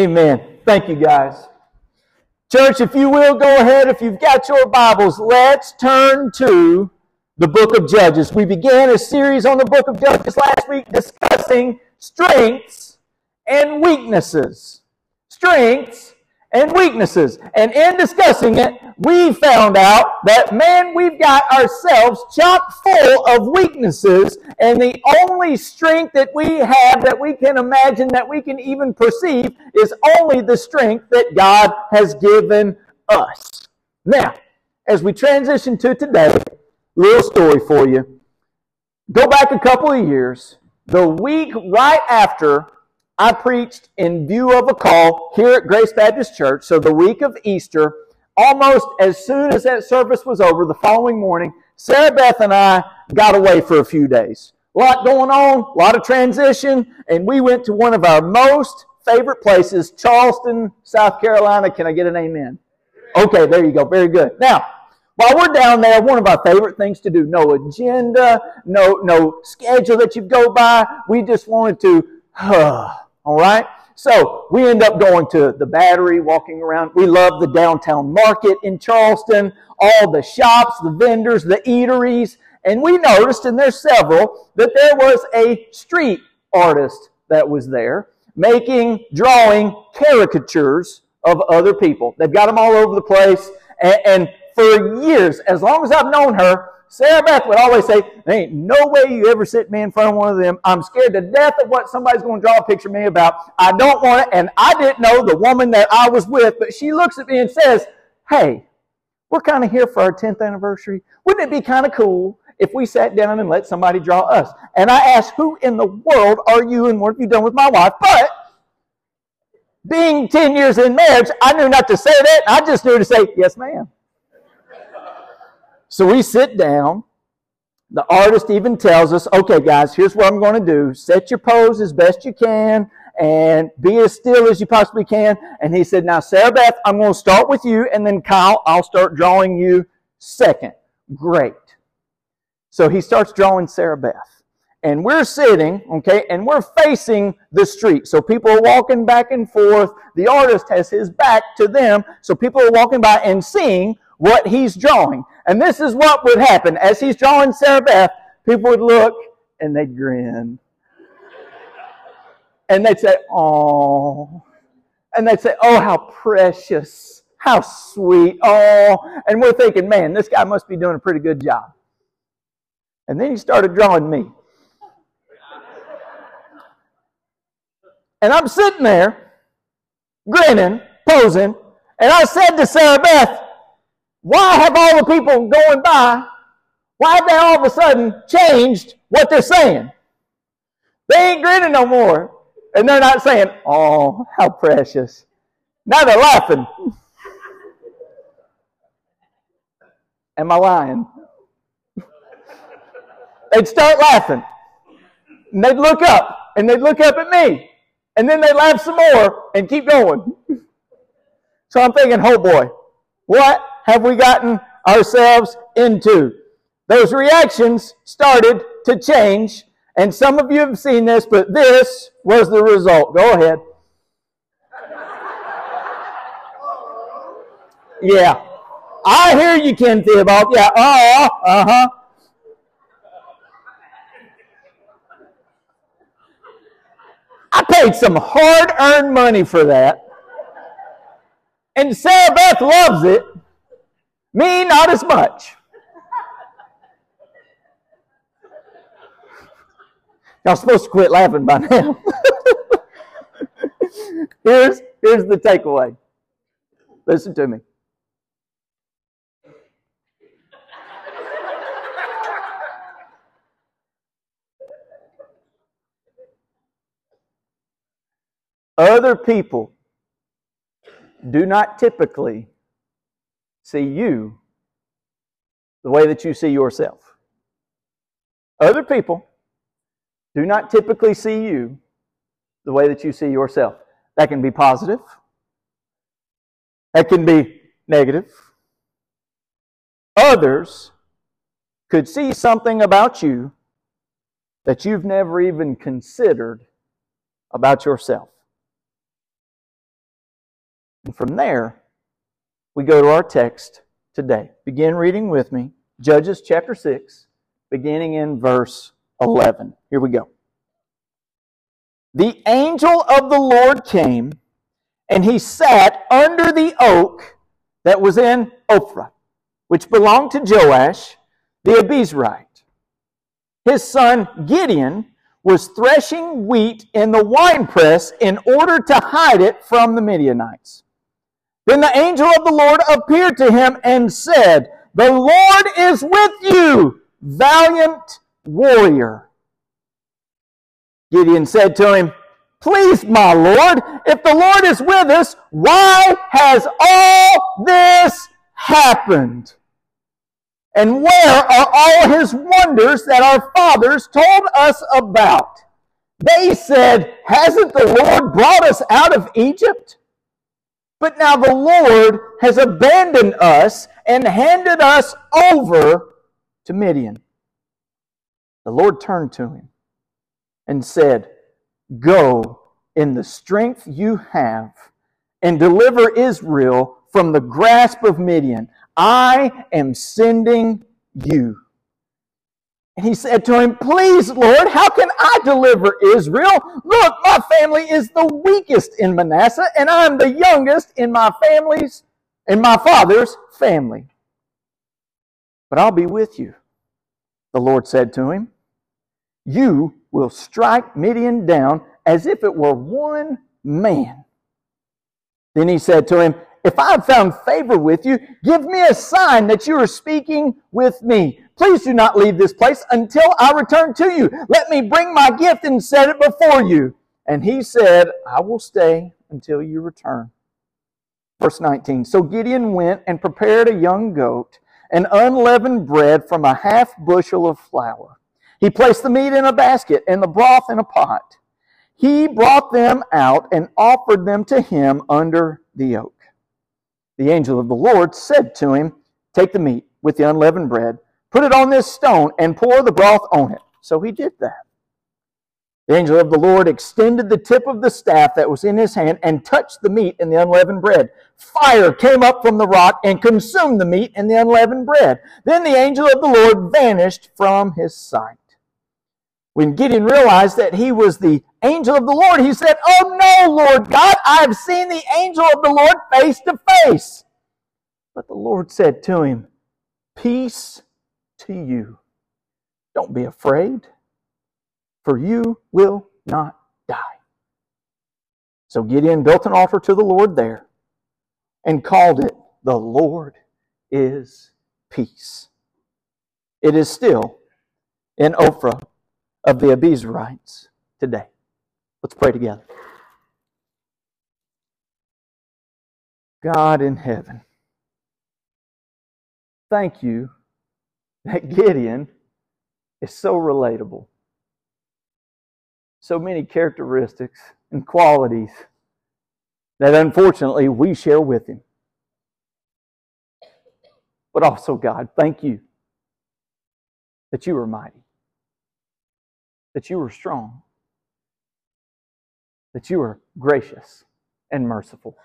Amen. Thank you, guys. Church, if you will go ahead, if you've got your Bibles, let's turn to the book of Judges. We began a series on the book of Judges last week discussing strengths and weaknesses. Strengths and weaknesses. And in discussing it, we found out that, man, we've got ourselves chock full of weaknesses, and the only strength that we have that we can imagine, that we can even perceive, is only the strength that God has given us. Now, as we transition to today, little story for you. Go back a couple of years. The week right after I preached in view of a call here at Grace Baptist Church. So the week of Easter, almost as soon as that service was over, the following morning, Sarah Beth and I got away for a few days. A lot going on, a lot of transition, and we went to one of our most favorite places, Charleston, South Carolina. Can I get an amen? Okay, there you go. Very good. Now, while we're down there, one of our favorite things to do, no agenda, no, no schedule that you go by. We just wanted to, uh, all right? So we end up going to the battery, walking around. We love the downtown market in Charleston, all the shops, the vendors, the eateries. And we noticed, and there's several, that there was a street artist that was there making, drawing caricatures of other people. They've got them all over the place. And, and for years, as long as I've known her, Sarah Beth would always say, There ain't no way you ever sit me in front of one of them. I'm scared to death of what somebody's going to draw a picture of me about. I don't want it. And I didn't know the woman that I was with, but she looks at me and says, Hey, we're kind of here for our 10th anniversary. Wouldn't it be kind of cool if we sat down and let somebody draw us? And I asked, Who in the world are you and what have you done with my wife? But being 10 years in marriage, I knew not to say that. I just knew to say, Yes, ma'am. So we sit down. The artist even tells us, okay, guys, here's what I'm going to do. Set your pose as best you can and be as still as you possibly can. And he said, now, Sarah Beth, I'm going to start with you, and then Kyle, I'll start drawing you second. Great. So he starts drawing Sarah Beth. And we're sitting, okay, and we're facing the street. So people are walking back and forth. The artist has his back to them. So people are walking by and seeing what he's drawing. And this is what would happen. As he's drawing Sarah Beth, people would look and they'd grin. And they'd say, oh. And they'd say, oh, how precious. How sweet. Oh. And we're thinking, man, this guy must be doing a pretty good job. And then he started drawing me. And I'm sitting there, grinning, posing, and I said to Sarah Beth, why have all the people going by, why have they all of a sudden changed what they're saying? They ain't grinning no more. And they're not saying, oh, how precious. Now they're laughing. Am I lying? they'd start laughing. And they'd look up, and they'd look up at me. And then they'd laugh some more and keep going. so I'm thinking, oh boy, what have we gotten ourselves into? Those reactions started to change, and some of you have seen this, but this was the result. Go ahead. Yeah. I hear you, Ken Theobald. Yeah. Uh huh. I paid some hard earned money for that. And Sarah Beth loves it. Me, not as much. Y'all supposed to quit laughing by now. here's, here's the takeaway. Listen to me. Other people do not typically see you the way that you see yourself. Other people do not typically see you the way that you see yourself. That can be positive, that can be negative. Others could see something about you that you've never even considered about yourself. And from there, we go to our text today. Begin reading with me Judges chapter 6, beginning in verse 11. Here we go. The angel of the Lord came, and he sat under the oak that was in Ophrah, which belonged to Joash the Abiezrite. His son Gideon was threshing wheat in the winepress in order to hide it from the Midianites. Then the angel of the Lord appeared to him and said, The Lord is with you, valiant warrior. Gideon said to him, Please, my Lord, if the Lord is with us, why has all this happened? And where are all his wonders that our fathers told us about? They said, Hasn't the Lord brought us out of Egypt? But now the Lord has abandoned us and handed us over to Midian. The Lord turned to him and said, Go in the strength you have and deliver Israel from the grasp of Midian. I am sending you. He said to him, Please, Lord, how can I deliver Israel? Look, my family is the weakest in Manasseh, and I'm the youngest in my family's, in my father's family. But I'll be with you, the Lord said to him. You will strike Midian down as if it were one man. Then he said to him, if I have found favor with you, give me a sign that you are speaking with me. Please do not leave this place until I return to you. Let me bring my gift and set it before you. And he said, I will stay until you return. Verse 19 So Gideon went and prepared a young goat and unleavened bread from a half bushel of flour. He placed the meat in a basket and the broth in a pot. He brought them out and offered them to him under the oak the angel of the Lord said to him, Take the meat with the unleavened bread, put it on this stone, and pour the broth on it. So he did that. The angel of the Lord extended the tip of the staff that was in his hand and touched the meat and the unleavened bread. Fire came up from the rock and consumed the meat and the unleavened bread. Then the angel of the Lord vanished from his sight. When Gideon realized that he was the angel of the Lord, he said, Oh no, Lord God, I have seen the angel of the Lord face to face. But the Lord said to him, Peace to you. Don't be afraid, for you will not die. So Gideon built an altar to the Lord there and called it, The Lord is Peace. It is still in Ophrah of the Abiezrites today. Let's pray together. God in heaven, thank you that Gideon is so relatable. So many characteristics and qualities that unfortunately we share with him. But also, God, thank you that you are mighty that you are strong, that you are gracious and merciful.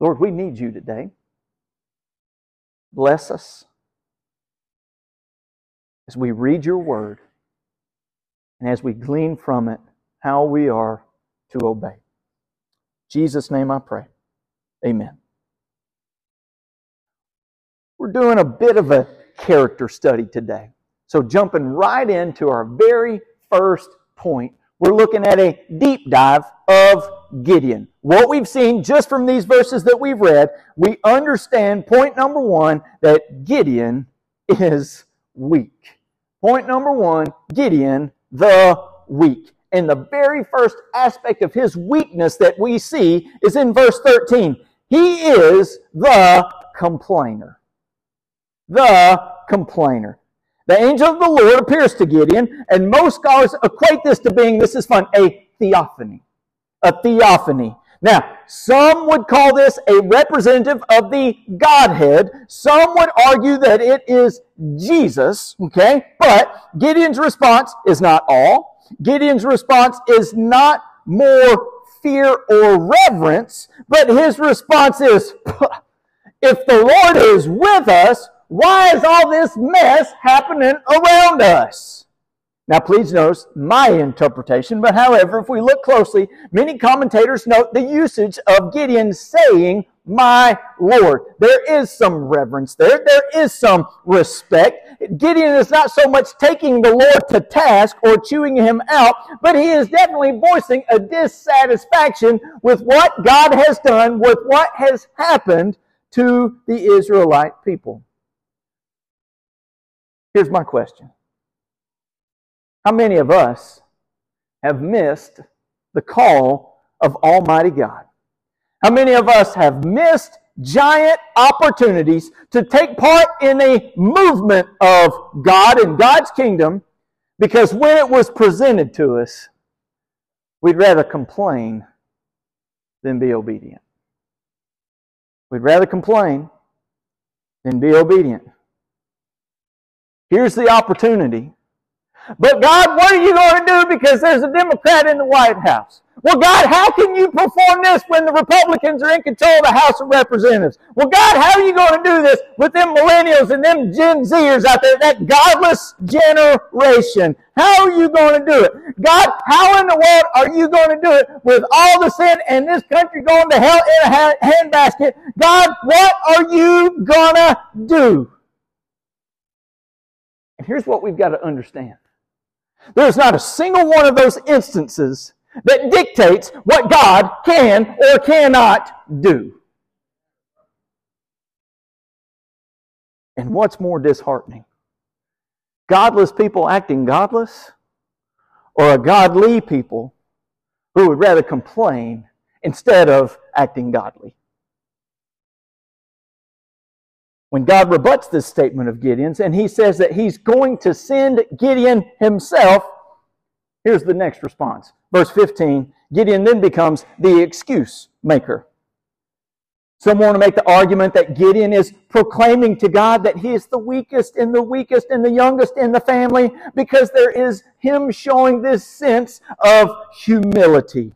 Lord, we need you today. Bless us as we read your word and as we glean from it how we are to obey. In Jesus' name I pray. Amen. We're doing a bit of a character study today. So, jumping right into our very first point, we're looking at a deep dive of Gideon. What we've seen just from these verses that we've read, we understand point number one that Gideon is weak. Point number one Gideon the weak. And the very first aspect of his weakness that we see is in verse 13. He is the complainer the complainer. The angel of the Lord appears to Gideon, and most scholars equate this to being, this is fun, a theophany. A theophany. Now, some would call this a representative of the Godhead. Some would argue that it is Jesus, okay? But Gideon's response is not all. Gideon's response is not more fear or reverence, but his response is, if the Lord is with us, why is all this mess happening around us? Now, please notice my interpretation, but however, if we look closely, many commentators note the usage of Gideon saying, my Lord. There is some reverence there. There is some respect. Gideon is not so much taking the Lord to task or chewing him out, but he is definitely voicing a dissatisfaction with what God has done, with what has happened to the Israelite people. Here's my question. How many of us have missed the call of Almighty God? How many of us have missed giant opportunities to take part in a movement of God and God's kingdom because when it was presented to us, we'd rather complain than be obedient. We'd rather complain than be obedient. Here's the opportunity. But God, what are you going to do because there's a Democrat in the White House? Well, God, how can you perform this when the Republicans are in control of the House of Representatives? Well, God, how are you going to do this with them millennials and them Gen Zers out there, that godless generation? How are you going to do it? God, how in the world are you going to do it with all the sin and this country going to hell in a handbasket? God, what are you going to do? And here's what we've got to understand. There's not a single one of those instances that dictates what God can or cannot do. And what's more disheartening? Godless people acting godless or a godly people who would rather complain instead of acting godly? When God rebuts this statement of Gideon's and he says that he's going to send Gideon himself, here's the next response verse 15, Gideon then becomes the excuse maker. Some want to make the argument that Gideon is proclaiming to God that he is the weakest and the weakest and the youngest in the family because there is him showing this sense of humility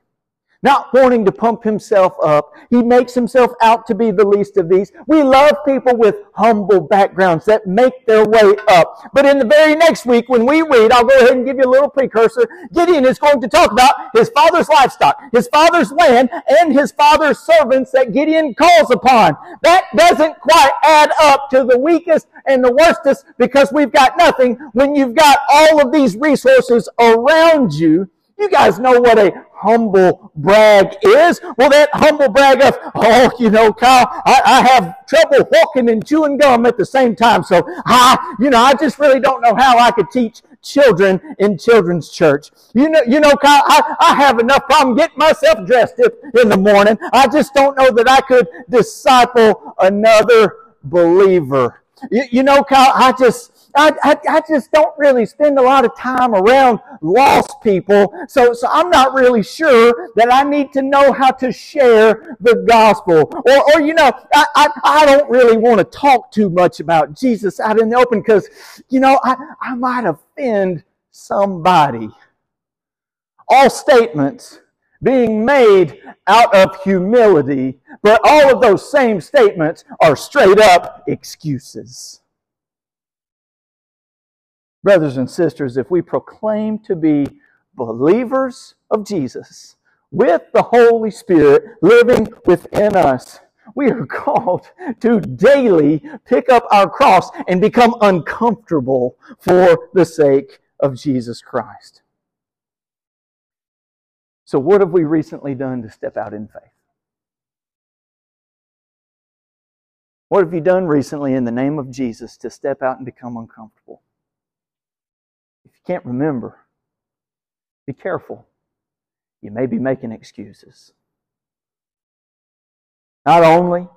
not wanting to pump himself up. He makes himself out to be the least of these. We love people with humble backgrounds that make their way up. But in the very next week, when we read, I'll go ahead and give you a little precursor. Gideon is going to talk about his father's livestock, his father's land, and his father's servants that Gideon calls upon. That doesn't quite add up to the weakest and the worstest because we've got nothing when you've got all of these resources around you you guys know what a humble brag is. Well, that humble brag of, oh, you know, Kyle, I, I have trouble walking and chewing gum at the same time. So I, you know, I just really don't know how I could teach children in children's church. You know, you know, Kyle, I, I have enough problem getting myself dressed in the morning. I just don't know that I could disciple another believer. You, you know, Kyle, I just, I, I, I, just don't really spend a lot of time around lost people. So, so I'm not really sure that I need to know how to share the gospel. Or, or you know, I, I, I don't really want to talk too much about Jesus out in the open because, you know, I, I might offend somebody. All statements being made out of humility, but all of those same statements are straight up excuses. Brothers and sisters, if we proclaim to be believers of Jesus with the Holy Spirit living within us, we are called to daily pick up our cross and become uncomfortable for the sake of Jesus Christ. So, what have we recently done to step out in faith? What have you done recently in the name of Jesus to step out and become uncomfortable? Can't remember, be careful. You may be making excuses. Not only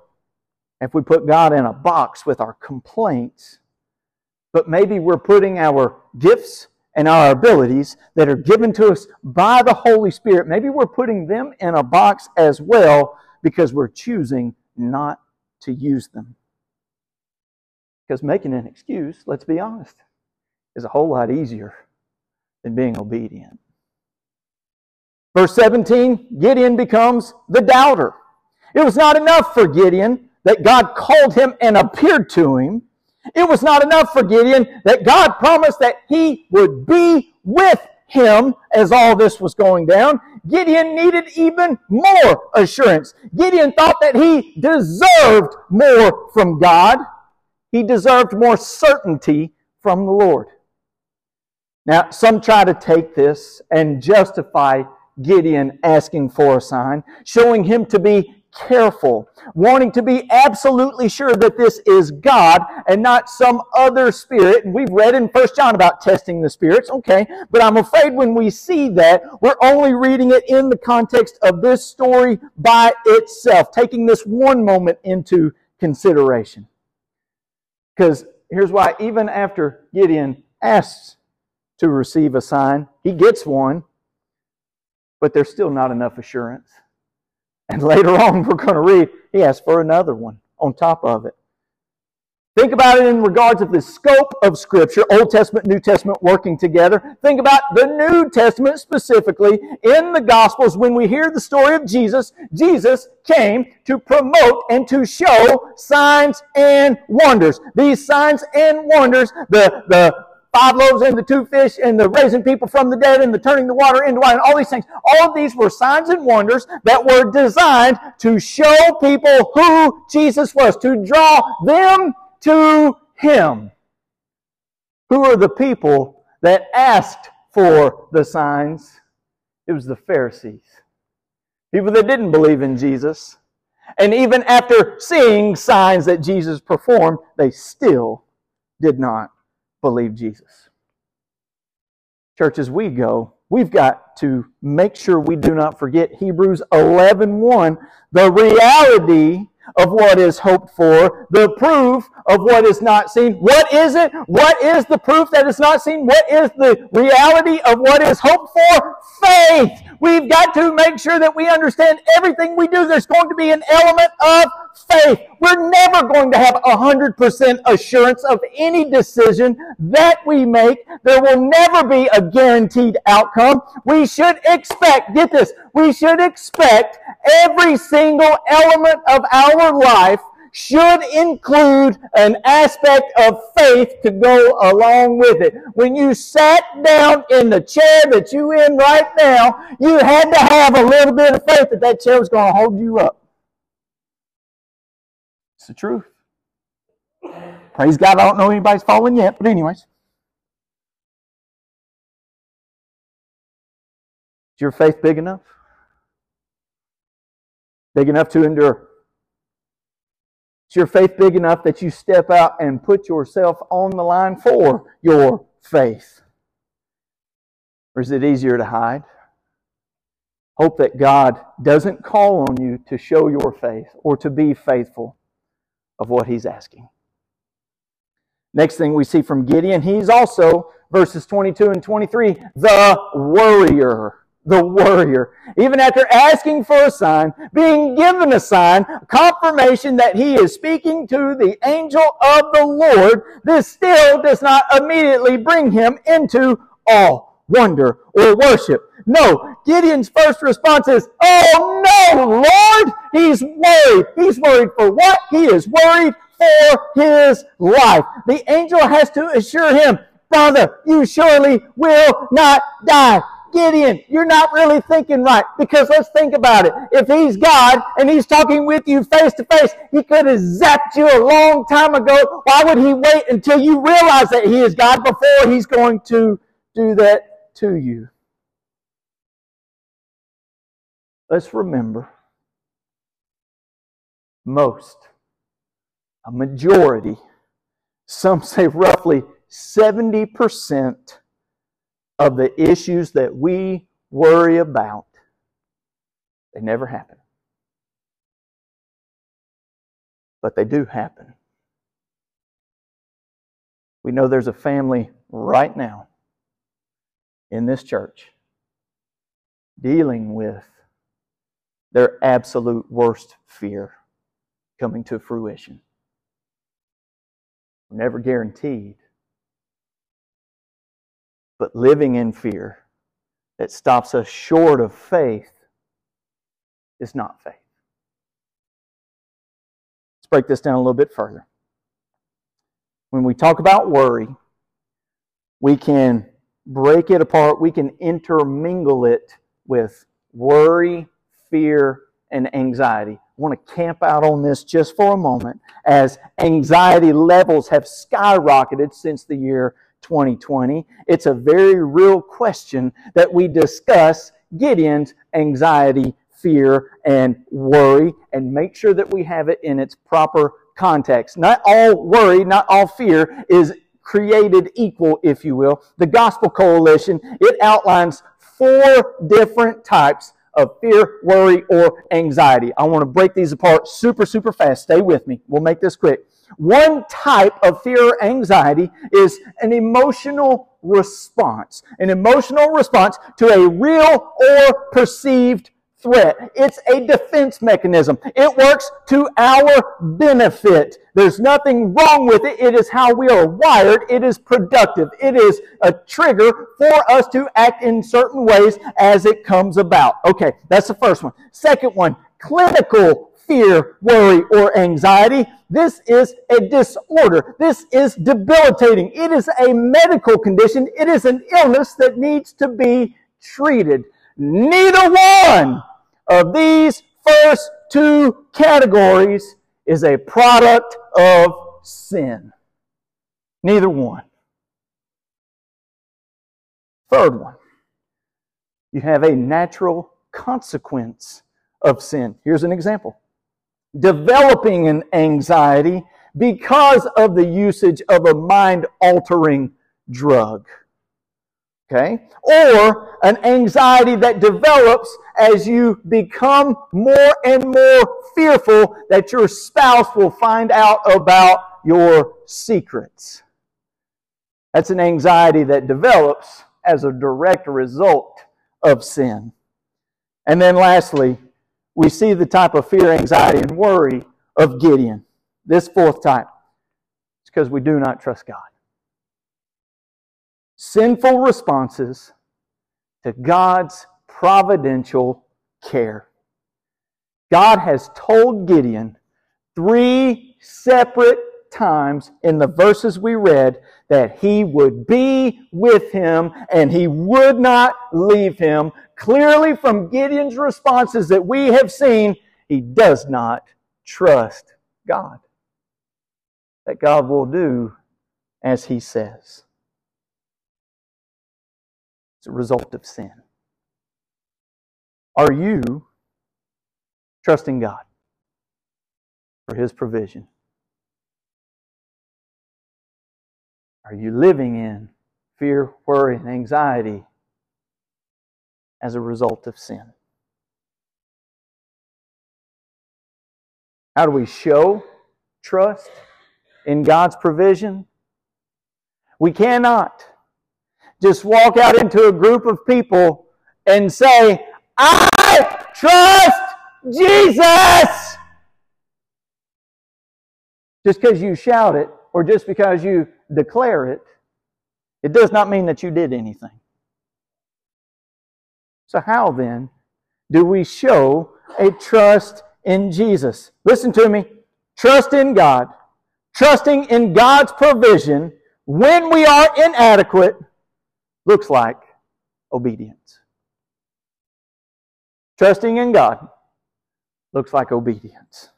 if we put God in a box with our complaints, but maybe we're putting our gifts and our abilities that are given to us by the Holy Spirit, maybe we're putting them in a box as well because we're choosing not to use them. Because making an excuse, let's be honest, is a whole lot easier than being obedient. Verse 17 Gideon becomes the doubter. It was not enough for Gideon that God called him and appeared to him. It was not enough for Gideon that God promised that he would be with him as all this was going down. Gideon needed even more assurance. Gideon thought that he deserved more from God. He deserved more certainty from the Lord. Now, some try to take this and justify Gideon asking for a sign, showing him to be careful, wanting to be absolutely sure that this is God and not some other spirit. And we've read in First John about testing the spirits, okay, but I'm afraid when we see that, we're only reading it in the context of this story by itself, taking this one moment into consideration. Because here's why, even after Gideon asks to receive a sign, he gets one, but there's still not enough assurance. And later on, we're going to read, he asks for another one on top of it. Think about it in regards of the scope of Scripture, Old Testament, New Testament working together. Think about the New Testament specifically in the Gospels. When we hear the story of Jesus, Jesus came to promote and to show signs and wonders. These signs and wonders, the, the five loaves and the two fish and the raising people from the dead and the turning the water into wine, all these things. All of these were signs and wonders that were designed to show people who Jesus was, to draw them to Him. Who are the people that asked for the signs? It was the Pharisees. People that didn't believe in Jesus. And even after seeing signs that Jesus performed, they still did not believe Jesus. Church, as we go, we've got to make sure we do not forget Hebrews 11 1, the reality of what is hoped for, the proof of what is not seen. What is it? What is the proof that is not seen? What is the reality of what is hoped for? Faith. We've got to make sure that we understand everything we do. There's going to be an element of faith. We're never going to have 100% assurance of any decision that we make. There will never be a guaranteed outcome. We should expect, get this, we should expect every single element of our life should include an aspect of faith to go along with it. When you sat down in the chair that you in right now, you had to have a little bit of faith that that chair was going to hold you up. It's the truth. Praise God, I don't know anybody's fallen yet, but anyways. Is your faith big enough? Big enough to endure? Is your faith big enough that you step out and put yourself on the line for your faith? Or is it easier to hide? Hope that God doesn't call on you to show your faith or to be faithful of what he's asking. Next thing we see from Gideon, he's also, verses 22 and 23, the worrier. The warrior. Even after asking for a sign, being given a sign, confirmation that he is speaking to the angel of the Lord, this still does not immediately bring him into awe, wonder, or worship. No, Gideon's first response is, Oh no, Lord! He's worried. He's worried for what? He is worried for his life. The angel has to assure him, Father, you surely will not die. Gideon, you're not really thinking right. Because let's think about it. If he's God and he's talking with you face to face, he could have zapped you a long time ago. Why would he wait until you realize that he is God before he's going to do that to you? let's remember most, a majority, some say roughly 70% of the issues that we worry about, they never happen. But they do happen. We know there's a family right now in this church dealing with their absolute worst fear coming to fruition. We're Never guaranteed. But living in fear that stops us short of faith is not faith. Let's break this down a little bit further. When we talk about worry, we can break it apart, we can intermingle it with worry, fear, and anxiety. I want to camp out on this just for a moment as anxiety levels have skyrocketed since the year 2020. It's a very real question that we discuss Gideon's anxiety, fear, and worry and make sure that we have it in its proper context. Not all worry, not all fear is created equal, if you will. The Gospel Coalition, it outlines four different types of fear, worry, or anxiety. I want to break these apart super, super fast. Stay with me. We'll make this quick. One type of fear or anxiety is an emotional response, an emotional response to a real or perceived threat. It's a defense mechanism. It works to our benefit. There's nothing wrong with it. It is how we are wired. It is productive. It is a trigger for us to act in certain ways as it comes about. Okay, that's the first one. Second one, clinical fear, worry, or anxiety. This is a disorder. This is debilitating. It is a medical condition. It is an illness that needs to be treated. Neither one of these first two categories is a product of sin. Neither one. Third one, you have a natural consequence of sin. Here's an example developing an anxiety because of the usage of a mind altering drug okay? Or an anxiety that develops as you become more and more fearful that your spouse will find out about your secrets. That's an anxiety that develops as a direct result of sin. And then lastly, we see the type of fear, anxiety, and worry of Gideon. This fourth type. It's because we do not trust God sinful responses to God's providential care. God has told Gideon three separate times in the verses we read that he would be with him and he would not leave him. Clearly, from Gideon's responses that we have seen, he does not trust God. That God will do as he says. It's a result of sin. Are you trusting God for His provision? Are you living in fear, worry, and anxiety as a result of sin? How do we show trust in God's provision? We cannot just walk out into a group of people and say, I trust Jesus. Just because you shout it or just because you declare it, it does not mean that you did anything. So, how then do we show a trust in Jesus? Listen to me. Trust in God, trusting in God's provision when we are inadequate looks like obedience. Trusting in God looks like obedience.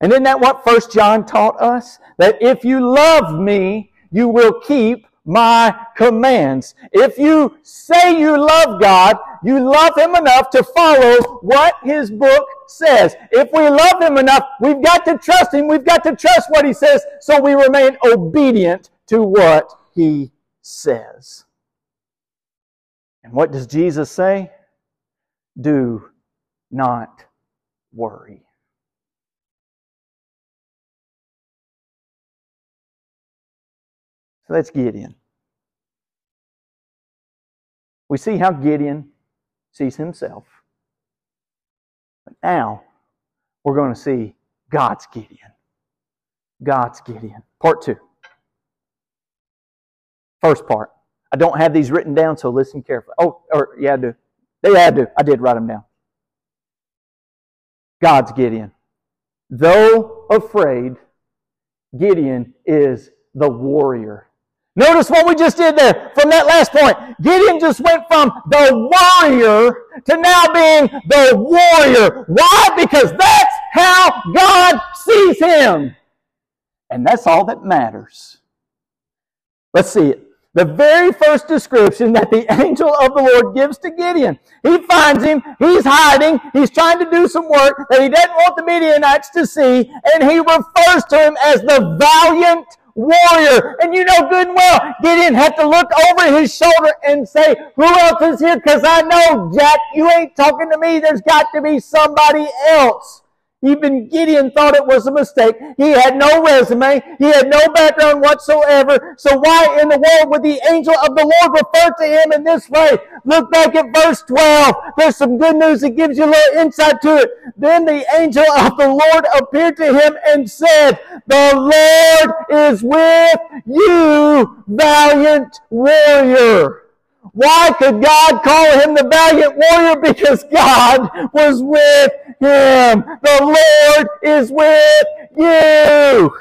And isn't that what First John taught us? That if you love me, you will keep my commands. If you say you love God, you love Him enough to follow what His book says. If we love Him enough, we've got to trust Him. We've got to trust what He says so we remain obedient to what He says. And what does Jesus say? Do not worry. So that's Gideon. We see how Gideon sees himself. But now we're going to see God's Gideon. God's Gideon. Part two. First part I don't have these written down, so listen carefully. Oh, or yeah, I do. Yeah, I do. I did write them down. God's Gideon. Though afraid, Gideon is the warrior. Notice what we just did there from that last point. Gideon just went from the warrior to now being the warrior. Why? Because that's how God sees him. And that's all that matters. Let's see it. The very first description that the angel of the Lord gives to Gideon. He finds him, he's hiding, he's trying to do some work that he doesn't want the Midianites to see, and he refers to him as the valiant warrior. And you know good and well, Gideon had to look over his shoulder and say, who else is here? Because I know, Jack, you ain't talking to me. There's got to be somebody else. Even Gideon thought it was a mistake. He had no resume. He had no background whatsoever. So why in the world would the angel of the Lord refer to him in this way? Look back at verse 12. There's some good news that gives you a little insight to it. Then the angel of the Lord appeared to him and said, The Lord is with you, valiant warrior. Why could God call him the valiant warrior? Because God was with him. The Lord is with you.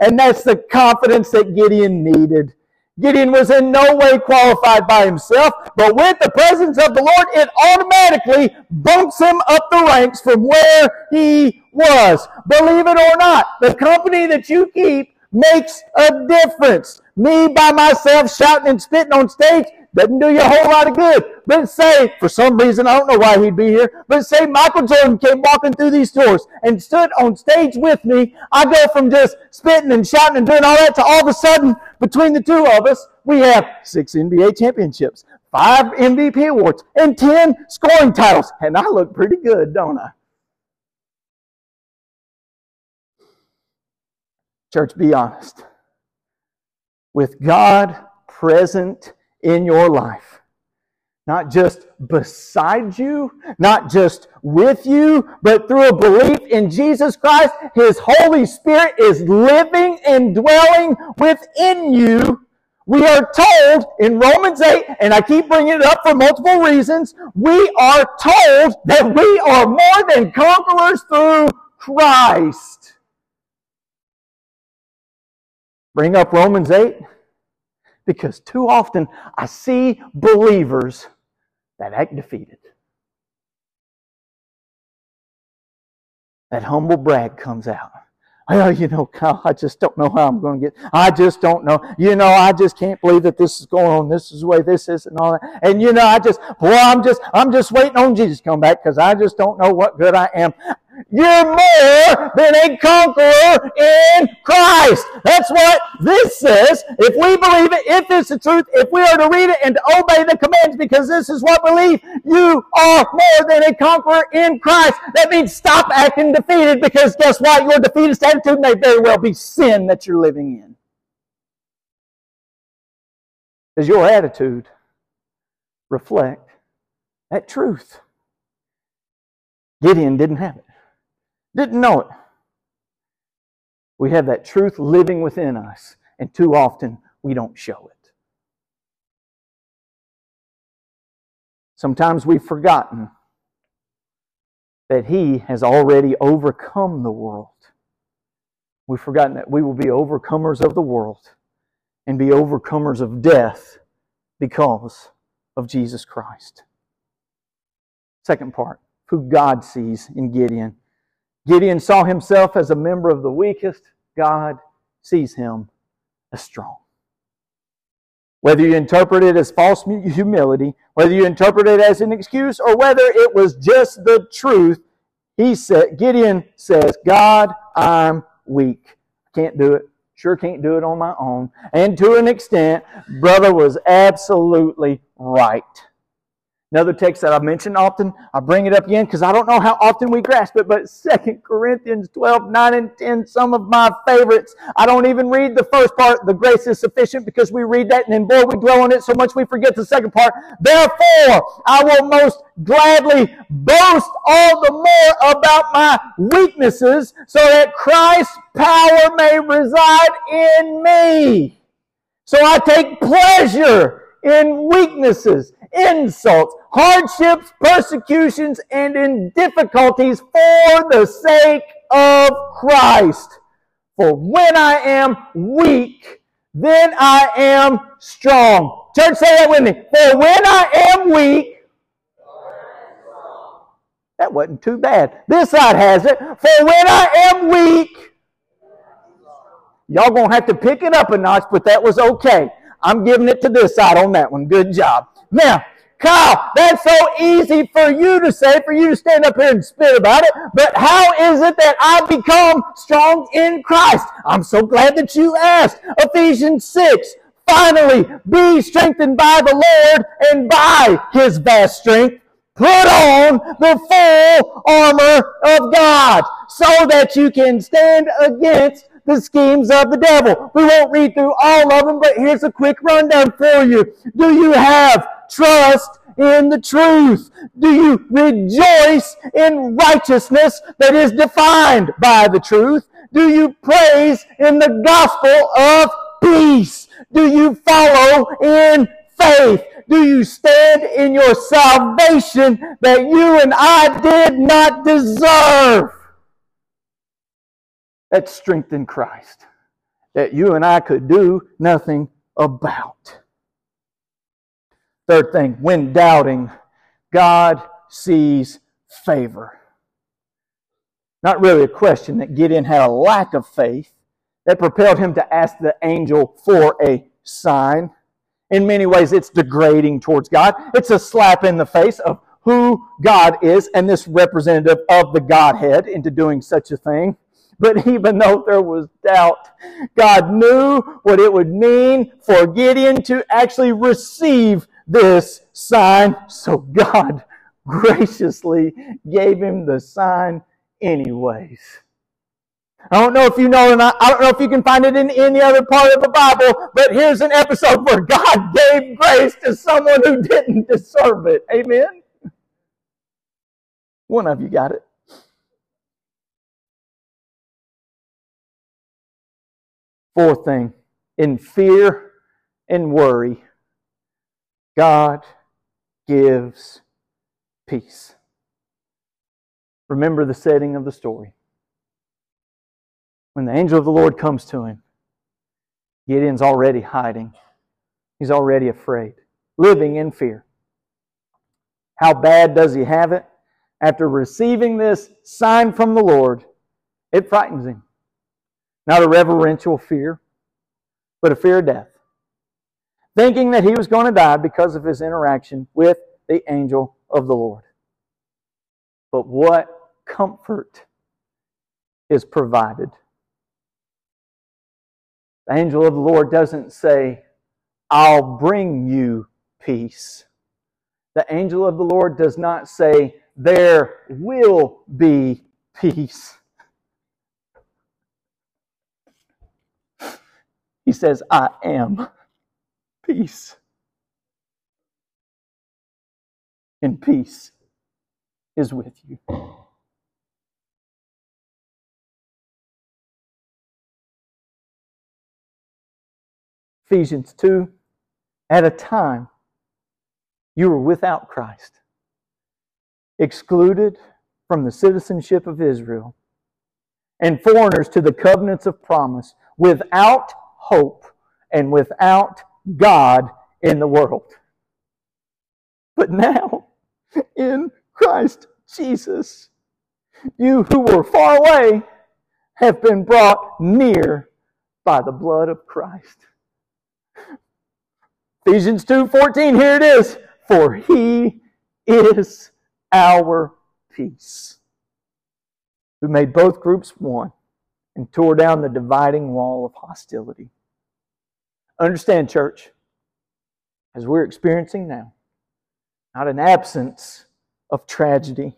And that's the confidence that Gideon needed. Gideon was in no way qualified by himself, but with the presence of the Lord, it automatically bumps him up the ranks from where he was. Believe it or not, the company that you keep makes a difference. Me by myself shouting and spitting on stage doesn't do you a whole lot of good. But say, for some reason, I don't know why he'd be here, but say Michael Jordan came walking through these doors and stood on stage with me. I go from just spitting and shouting and doing all that to all of a sudden, between the two of us, we have six NBA championships, five MVP awards, and 10 scoring titles. And I look pretty good, don't I? Church, be honest. With God present in your life. Not just beside you, not just with you, but through a belief in Jesus Christ, His Holy Spirit is living and dwelling within you. We are told in Romans 8, and I keep bringing it up for multiple reasons, we are told that we are more than conquerors through Christ. Bring up Romans 8 because too often I see believers that act defeated. That humble brag comes out. Well, you know, Kyle, I just don't know how I'm going to get. I just don't know. You know, I just can't believe that this is going on. This is the way this is and all that. And you know, I just, boy, I'm just, I'm just waiting on Jesus to come back because I just don't know what good I am. You're more than a conqueror in Christ. That's what this says. If we believe it, if it's the truth, if we are to read it and to obey the commands, because this is what believe, you are more than a conqueror in Christ. That means stop acting defeated because guess what? Your defeatist attitude may very well be sin that you're living in. Does your attitude reflect that truth? Gideon didn't have it. Didn't know it. We have that truth living within us, and too often we don't show it. Sometimes we've forgotten that He has already overcome the world. We've forgotten that we will be overcomers of the world and be overcomers of death because of Jesus Christ. Second part, who God sees in Gideon. Gideon saw himself as a member of the weakest. God sees him as strong. Whether you interpret it as false humility, whether you interpret it as an excuse, or whether it was just the truth, he said, Gideon says, God, I'm weak. Can't do it. Sure can't do it on my own. And to an extent, brother was absolutely right. Another text that I mention often, I bring it up again because I don't know how often we grasp it, but Second Corinthians 12, 9 and 10, some of my favorites. I don't even read the first part, the grace is sufficient, because we read that and then boy, we dwell on it so much we forget the second part. Therefore, I will most gladly boast all the more about my weaknesses so that Christ's power may reside in me. So I take pleasure in weaknesses, insults, hardships, persecutions, and in difficulties for the sake of Christ. For when I am weak, then I am strong. Church, say that with me. For when I am weak, that wasn't too bad. This side has it. For when I am weak, y'all gonna have to pick it up a notch, but that was okay. I'm giving it to this side on that one. Good job. Now, Kyle, that's so easy for you to say, for you to stand up here and spit about it. But how is it that I become strong in Christ? I'm so glad that you asked. Ephesians 6. Finally, be strengthened by the Lord and by his vast strength. Put on the full armor of God so that you can stand against the schemes of the devil. We won't read through all of them, but here's a quick rundown for you. Do you have trust in the truth? Do you rejoice in righteousness that is defined by the truth? Do you praise in the gospel of peace? Do you follow in faith? Do you stand in your salvation that you and I did not deserve? That strength in Christ that you and I could do nothing about. Third thing, when doubting, God sees favor. Not really a question that Gideon had a lack of faith that propelled him to ask the angel for a sign. In many ways, it's degrading towards God. It's a slap in the face of who God is and this representative of the Godhead into doing such a thing. But even though there was doubt, God knew what it would mean for Gideon to actually receive this sign. So God graciously gave him the sign anyways. I don't know if you know, and I, I don't know if you can find it in any other part of the Bible, but here's an episode where God gave grace to someone who didn't deserve it. Amen? One of you got it. Fourth thing, in fear and worry, God gives peace. Remember the setting of the story. When the angel of the Lord comes to him, Gideon's already hiding. He's already afraid, living in fear. How bad does he have it? After receiving this sign from the Lord, it frightens him. Not a reverential fear, but a fear of death. Thinking that he was going to die because of his interaction with the angel of the Lord. But what comfort is provided? The angel of the Lord doesn't say, I'll bring you peace. The angel of the Lord does not say, There will be peace. He says, I am peace. And peace is with you. Ephesians 2 At a time you were without Christ, excluded from the citizenship of Israel, and foreigners to the covenants of promise, without hope and without God in the world. But now, in Christ Jesus, you who were far away have been brought near by the blood of Christ. Ephesians 2:14 here it is for he is our peace who made both groups one and tore down the dividing wall of hostility Understand, church, as we're experiencing now, not an absence of tragedy,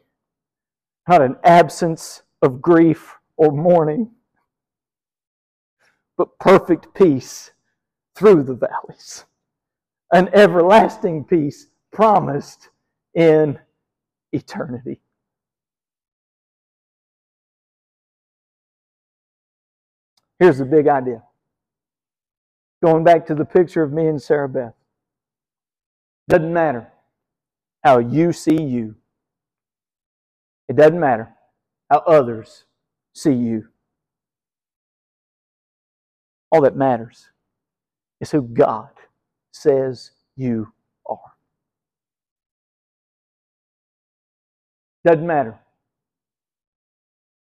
not an absence of grief or mourning, but perfect peace through the valleys. An everlasting peace promised in eternity. Here's the big idea Going back to the picture of me and Sarah Beth. Doesn't matter how you see you. It doesn't matter how others see you. All that matters is who God says you are. Doesn't matter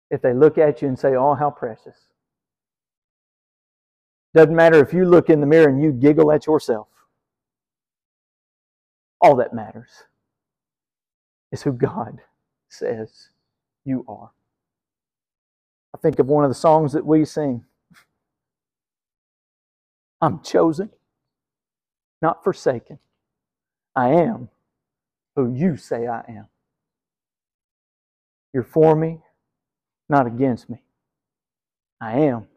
if they look at you and say, Oh, how precious. Doesn't matter if you look in the mirror and you giggle at yourself. All that matters is who God says you are. I think of one of the songs that we sing I'm chosen, not forsaken. I am who you say I am. You're for me, not against me. I am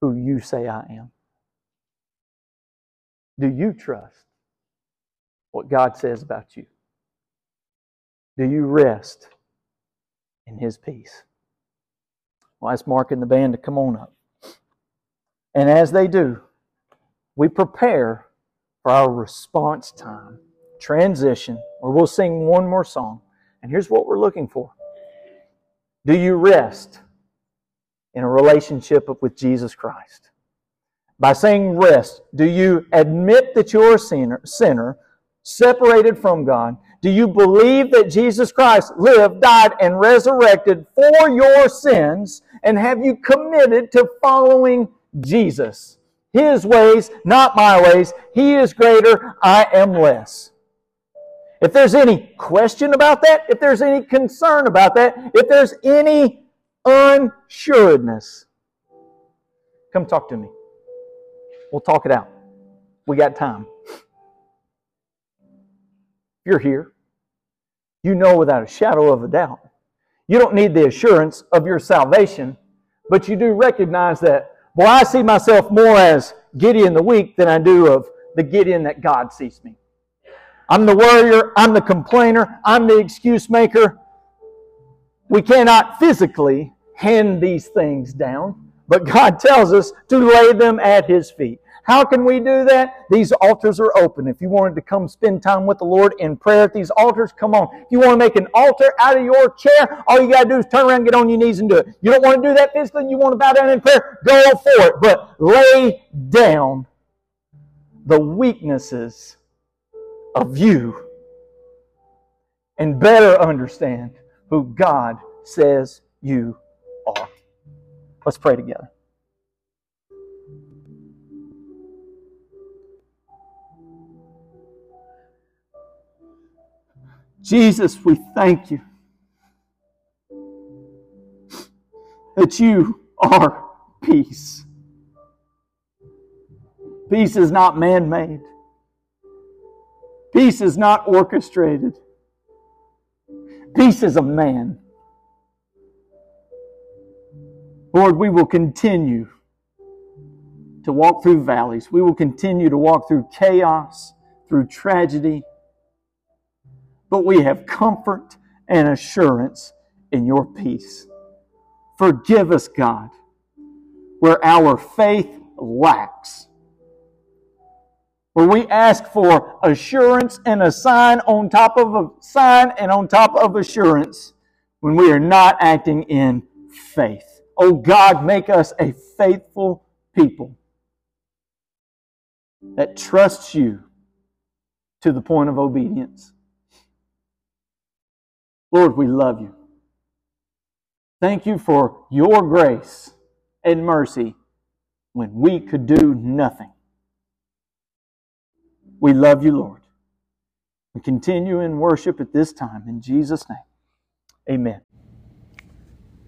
who you say I am. Do you trust what God says about you? Do you rest in His peace? Well, ask Mark and the band to come on up. And as they do, we prepare for our response time, transition, where we'll sing one more song. And here's what we're looking for Do you rest in a relationship with Jesus Christ? By saying rest, do you admit that you're a sinner, sinner separated from God? Do you believe that Jesus Christ lived, died, and resurrected for your sins? And have you committed to following Jesus? His ways, not my ways. He is greater, I am less. If there's any question about that, if there's any concern about that, if there's any unsuredness, come talk to me. We'll talk it out. We got time you're here. You know without a shadow of a doubt. You don't need the assurance of your salvation, but you do recognize that, well, I see myself more as Gideon the weak than I do of the Gideon that God sees me. I'm the worrier, I'm the complainer, I'm the excuse maker. We cannot physically hand these things down, but God tells us to lay them at His feet. How can we do that? These altars are open. If you wanted to come spend time with the Lord in prayer at these altars, come on. If you want to make an altar out of your chair, all you got to do is turn around, get on your knees, and do it. You don't want to do that physically, you want to bow down in prayer, go for it. But lay down the weaknesses of you and better understand who God says you. Let's pray together. Jesus, we thank you that you are peace. Peace is not man made, peace is not orchestrated. Peace is a man. Lord, we will continue to walk through valleys. We will continue to walk through chaos, through tragedy, but we have comfort and assurance in your peace. Forgive us, God, where our faith lacks. Where we ask for assurance and a sign on top of a sign and on top of assurance when we are not acting in faith. Oh God, make us a faithful people that trusts you to the point of obedience. Lord, we love you. Thank you for your grace and mercy when we could do nothing. We love you, Lord. We continue in worship at this time. In Jesus' name, amen.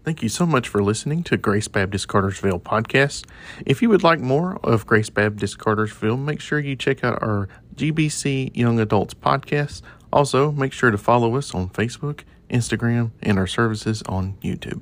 Thank you so much for listening to Grace Baptist Cartersville podcast. If you would like more of Grace Baptist Cartersville, make sure you check out our GBC Young Adults podcast also, make sure to follow us on Facebook, Instagram, and our services on YouTube.